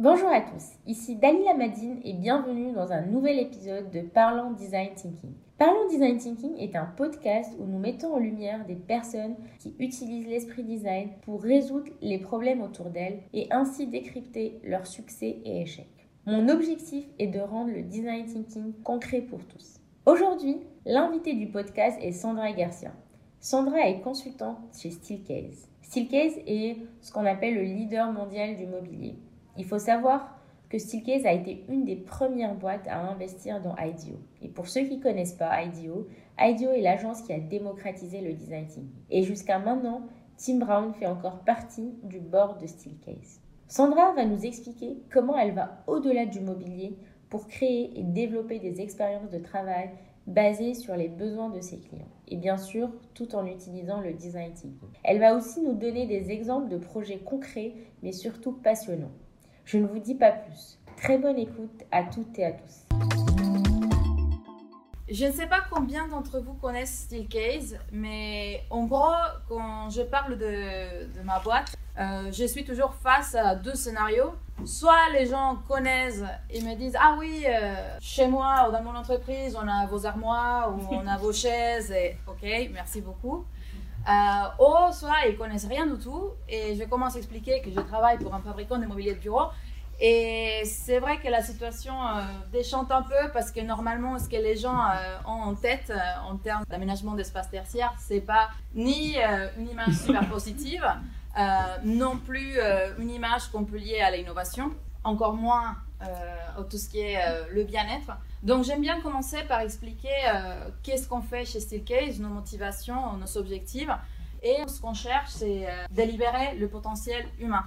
Bonjour à tous, ici Dalila Madine et bienvenue dans un nouvel épisode de Parlons Design Thinking. Parlons Design Thinking est un podcast où nous mettons en lumière des personnes qui utilisent l'esprit design pour résoudre les problèmes autour d'elles et ainsi décrypter leurs succès et échecs. Mon objectif est de rendre le design thinking concret pour tous. Aujourd'hui, l'invité du podcast est Sandra Garcia. Sandra est consultante chez Steelcase. Steelcase est ce qu'on appelle le leader mondial du mobilier. Il faut savoir que Steelcase a été une des premières boîtes à investir dans IDEO. Et pour ceux qui ne connaissent pas IDEO, IDEO est l'agence qui a démocratisé le design thinking. Et jusqu'à maintenant, Tim Brown fait encore partie du board de Steelcase. Sandra va nous expliquer comment elle va au-delà du mobilier pour créer et développer des expériences de travail basées sur les besoins de ses clients. Et bien sûr, tout en utilisant le design thinking. Elle va aussi nous donner des exemples de projets concrets, mais surtout passionnants. Je ne vous dis pas plus. Très bonne écoute à toutes et à tous. Je ne sais pas combien d'entre vous connaissent Steelcase, mais en gros, quand je parle de, ma boîte, euh, je suis toujours face à deux scénarios. Soit les gens connaissent et me disent Ah oui, euh, chez moi ou dans mon entreprise, on a vos armoires ou on a vos chaises, et ok, merci beaucoup. Euh, ou soit ils connaissent rien du tout et je commence à expliquer que je travaille pour un fabricant de mobilier de bureau. Et c'est vrai que la situation euh, déchante un peu parce que normalement, ce que les gens euh, ont en tête en termes d'aménagement d'espace tertiaire, c'est pas ni une image super positive, non plus une image qu'on peut lier à l'innovation, encore moins tout ce qui est le bien-être. Donc j'aime bien commencer par expliquer euh, qu'est-ce qu'on fait chez Steelcase, nos motivations, nos objectifs. Et ce qu'on cherche, c'est euh, délibérer le potentiel humain.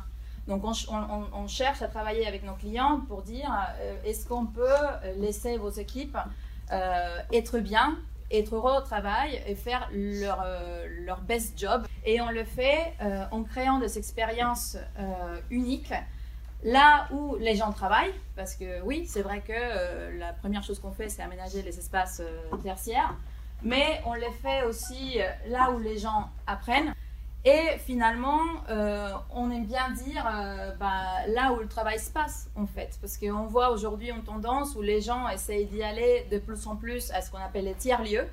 Donc on, cherche à travailler avec nos clients pour dire euh, est-ce qu'on peut laisser vos équipes être bien, être heureux au travail et faire leur, leur best job. Et on le fait en créant des expériences uniques Là où les gens travaillent, parce que oui, c'est vrai que euh, la première chose qu'on fait, c'est aménager les espaces euh, tertiaires, mais on les fait aussi euh, là où les gens apprennent. Et finalement, on aime bien dire bah, là où le travail se passe, en fait. Parce qu'on voit aujourd'hui une tendance où les gens essayent d'y aller de plus en plus à ce qu'on appelle les tiers-lieux.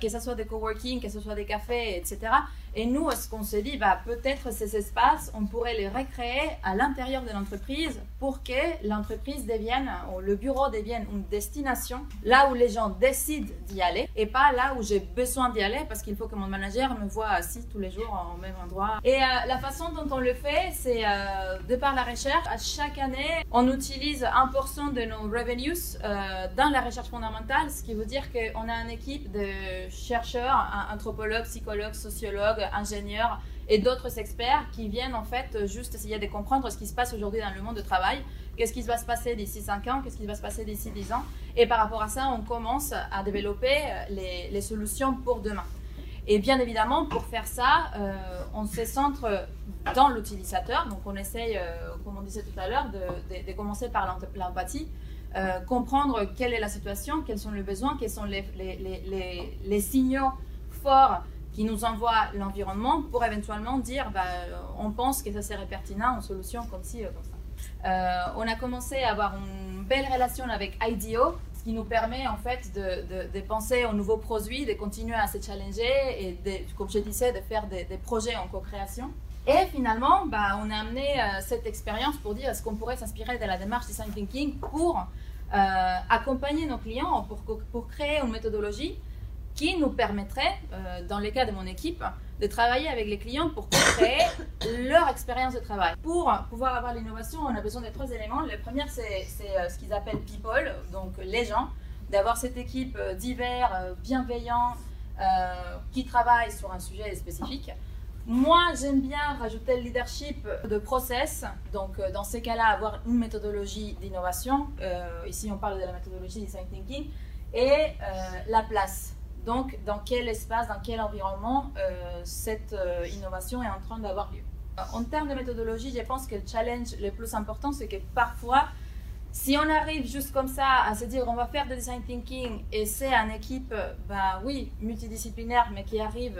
que ce soit des coworking, que ce soit des cafés, etc. Et nous, ce qu'on se dit, bah, peut-être ces espaces, on pourrait les recréer à l'intérieur de l'entreprise pour que l'entreprise devienne, ou le bureau devienne une destination, là où les gens décident d'y aller, et pas là où j'ai besoin d'y aller parce qu'il faut que mon manager me voit assis tous les jours au même endroit. Et euh, la façon dont on le fait, c'est euh, de par la recherche. À chaque année, on utilise 1% de nos revenues euh, dans la recherche fondamentale, ce qui veut dire qu'on a une équipe de chercheurs, anthropologues, psychologues, sociologues, ingénieurs et d'autres experts qui viennent en fait juste essayer de comprendre ce qui se passe aujourd'hui dans le monde du travail, qu'est-ce qui va se passer d'ici 5 ans, qu'est-ce qui va se passer d'ici 10 ans? Et par rapport à ça, on commence à développer les, les solutions pour demain. Et bien évidemment, pour faire ça, euh, on se centre dans l'utilisateur. Donc on essaye, euh, comme on disait tout à l'heure, de, commencer par l'empathie. Euh, comprendre quelle est la situation, quels sont les besoins, quels sont les signaux forts qui nous envoie l'environnement pour éventuellement dire bah, on pense que ça serait pertinent en solution comme ci, euh, comme ça. Euh, on a commencé à avoir une belle relation avec IDEO, ce qui nous permet en fait de, penser aux nouveaux produits, de continuer à se challenger et, de, comme je disais, de faire des, projets en co-création. Et finalement, bah, on a amené euh, cette expérience pour dire est-ce qu'on pourrait s'inspirer de la démarche design thinking pour accompagner nos clients, pour créer une méthodologie qui nous permettrait, euh, dans le cas de mon équipe, de travailler avec les clients pour créer leur expérience de travail. Pour pouvoir avoir l'innovation, on a besoin de trois éléments. Le premier, c'est euh, ce qu'ils appellent people, donc les gens, d'avoir cette équipe euh, divers, bienveillant, qui travaille sur un sujet spécifique. Moi, j'aime bien rajouter le leadership de process. Donc, dans ces cas-là, avoir une méthodologie d'innovation. ici, on parle de la méthodologie design thinking. Et la place. Donc, dans quel espace, dans quel environnement euh, cette euh, innovation est en train d'avoir lieu? En termes de méthodologie, je pense que le challenge le plus important, c'est que parfois, si on arrive juste comme ça à se dire on va faire du design thinking et c'est une équipe, bah oui, multidisciplinaire, mais qui arrive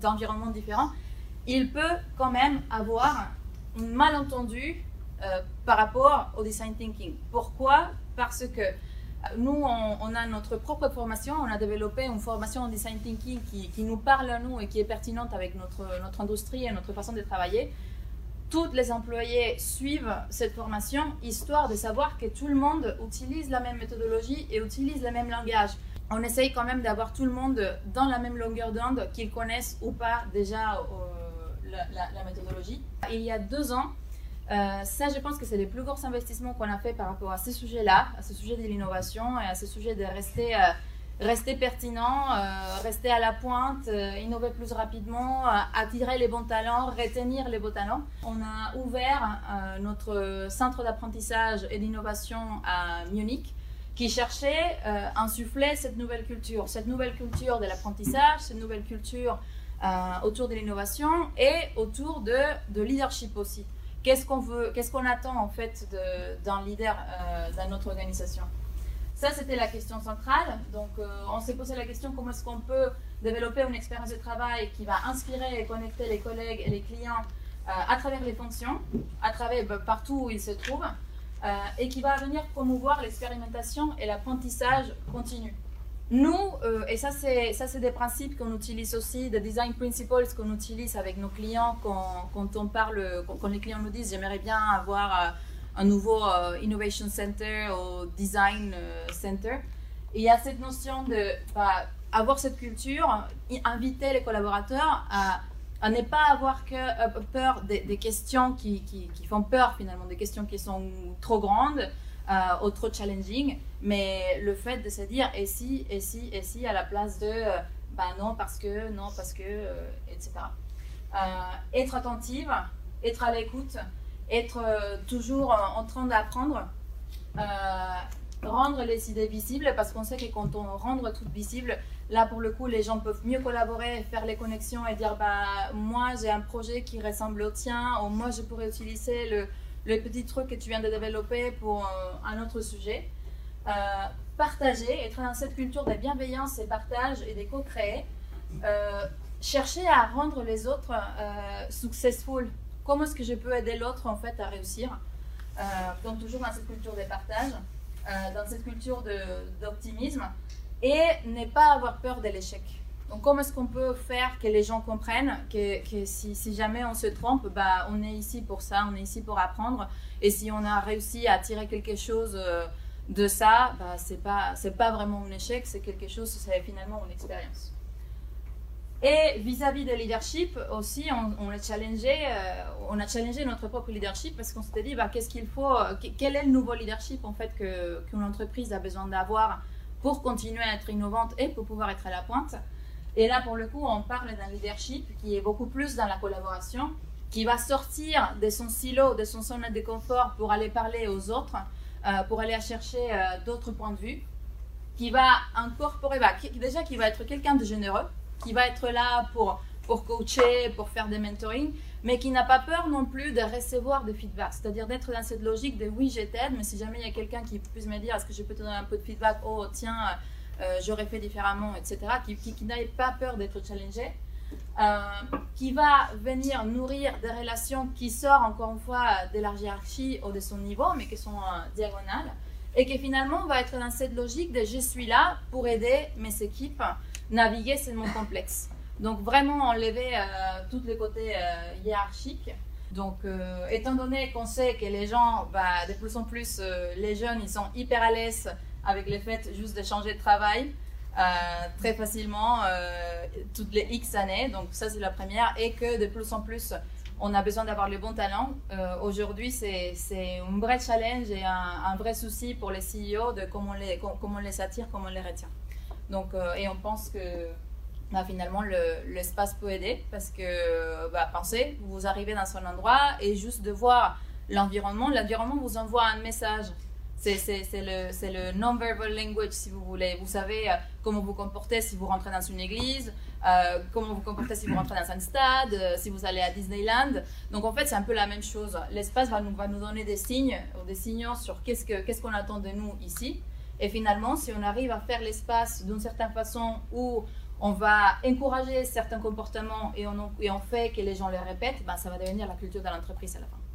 d'environnements différents, il peut quand même avoir un malentendu par rapport au design thinking. Pourquoi? Parce que nous, on, a notre propre formation, on a développé une formation en design thinking qui, nous parle à nous et qui est pertinente avec notre, notre industrie et notre façon de travailler. Tous les employés suivent cette formation histoire de savoir que tout le monde utilise la même méthodologie et utilise le même langage. On essaye quand même d'avoir tout le monde dans la même longueur d'onde, qu'ils connaissent ou pas déjà euh, la méthodologie. Il y a deux ans, euh, ça, je pense que c'est les plus gros investissements qu'on a fait par rapport à ces sujets-là, à ce sujet de l'innovation et à ce sujet de rester, euh, pertinent, euh, rester à la pointe, innover plus rapidement, attirer les bons talents, retenir les beaux talents. On a ouvert notre centre d'apprentissage et d'innovation à Munich qui cherchait à insuffler cette nouvelle culture, cette nouvelle culture de l'apprentissage, cette nouvelle culture autour de l'innovation et autour de leadership aussi qu'est-ce qu'on veut, qu'est-ce qu'on attend en fait d'un leader euh, dans notre organisation? Ça, c'était la question centrale. Donc, euh, on s'est posé la question comment est-ce qu'on peut développer une expérience de travail qui va inspirer et connecter les collègues et les clients euh, à travers les fonctions, à travers bah, partout où ils se trouvent, et qui va venir promouvoir l'expérimentation et l'apprentissage continu. Nous, euh, et ça c'est, des principes qu'on utilise aussi, des design principles qu'on utilise avec nos clients quand, on parle, quand, les clients nous disent j'aimerais bien avoir euh, un nouveau euh, Innovation Center ou Design Center. il y a cette notion de bah, avoir cette culture, inviter les collaborateurs à, ne pas avoir peur des, questions qui, qui, font peur finalement, des questions qui sont trop grandes euh, ou trop challenging, mais le fait de se dire et si, et si, et si à la place de euh, bah non parce que, non parce que, euh, etc. être attentive, être à l'écoute, être toujours en train d'apprendre, rendre les idées visibles parce qu'on sait que quand on rend tout visible, là pour le coup les gens peuvent mieux collaborer, faire les connexions et dire bah moi j'ai un projet qui ressemble au tien ou moi je pourrais utiliser le le petit truc que tu viens de développer pour euh, un autre sujet. Euh, partager, être dans cette culture de bienveillance et partage et de co-créer. Euh, chercher à rendre les autres successful. Comment est-ce que je peux aider l'autre en fait à réussir Donc toujours dans cette culture de partage, dans cette culture d'optimisme et ne pas avoir peur de l'échec. Donc, comment est-ce qu'on peut faire que les gens comprennent que, que si, jamais on se trompe, bah, on est ici pour ça, on est ici pour apprendre. Et si on a réussi à tirer quelque chose euh, de ça, bah, c'est pas pas vraiment un échec, c'est quelque chose, c'est finalement une expérience. Et vis-à-vis de leadership aussi, on, a challengé, euh, on a challengé notre propre leadership parce qu'on s'était dit, bah, qu'est-ce qu'il faut, quel est le nouveau leadership en fait que qu'une entreprise a besoin d'avoir pour continuer à être innovante et pour pouvoir être à la pointe. Et là, pour le coup, on parle d'un leadership qui est beaucoup plus dans la collaboration, qui va sortir de son silo, de son zone de confort pour aller parler aux autres, euh, pour aller chercher euh, d'autres points de vue, qui va incorporer, bah, déjà qui va être quelqu'un de généreux, qui va être là pour, pour coacher, pour faire des mentoring, mais qui n'a pas peur non plus de recevoir des feedbacks, c'est-à-dire d'être dans cette logique de oui, je t'aide, mais si jamais il y a quelqu'un qui puisse me dire est-ce que je peux te donner un peu de feedback, oh tiens, euh, j'aurais fait différemment, etc., qui, qui, pas peur d'être challengé, euh, qui va venir nourrir des relations qui sortent encore une fois de la hiérarchie ou de son niveau, mais qui sont euh, diagonales, et qui finalement va être dans cette logique de je suis là pour aider mes équipes à naviguer ce monde complexe. Donc vraiment enlever tous les côtés hiérarchiques. Donc, étant donné qu'on sait que les gens, bah, de plus en plus, les jeunes, ils sont hyper à l'aise avec le fait juste de changer de travail euh, très facilement euh, toutes les X années. Donc ça, c'est la première. Et que de plus en plus, on a besoin d'avoir le bon talent. Euh, aujourd'hui, c'est un vrai challenge et un, vrai souci pour les CEO de comment on les, comment les attire, comment on les retient. Donc, et on pense que bah, finalement, l'espace peut aider parce que, bah, pensez, vous arrivez dans un endroit et juste de voir l'environnement, l'environnement vous envoie un message c'est le, non-verbal language, si vous voulez. Vous savez euh, comment vous comportez si vous rentrez dans une église, euh, comment vous comportez si vous rentrez dans un stade, euh, si vous allez à Disneyland. Donc en fait, c'est un peu la même chose. L'espace va nous, donner des signes, des signaux sur qu'est-ce qu'on attend de nous ici. Et finalement, si on arrive à faire l'espace d'une certaine façon où on va encourager certains comportements et on, et on fait que les gens les répètent, ben, ça va devenir la culture de l'entreprise à la fin.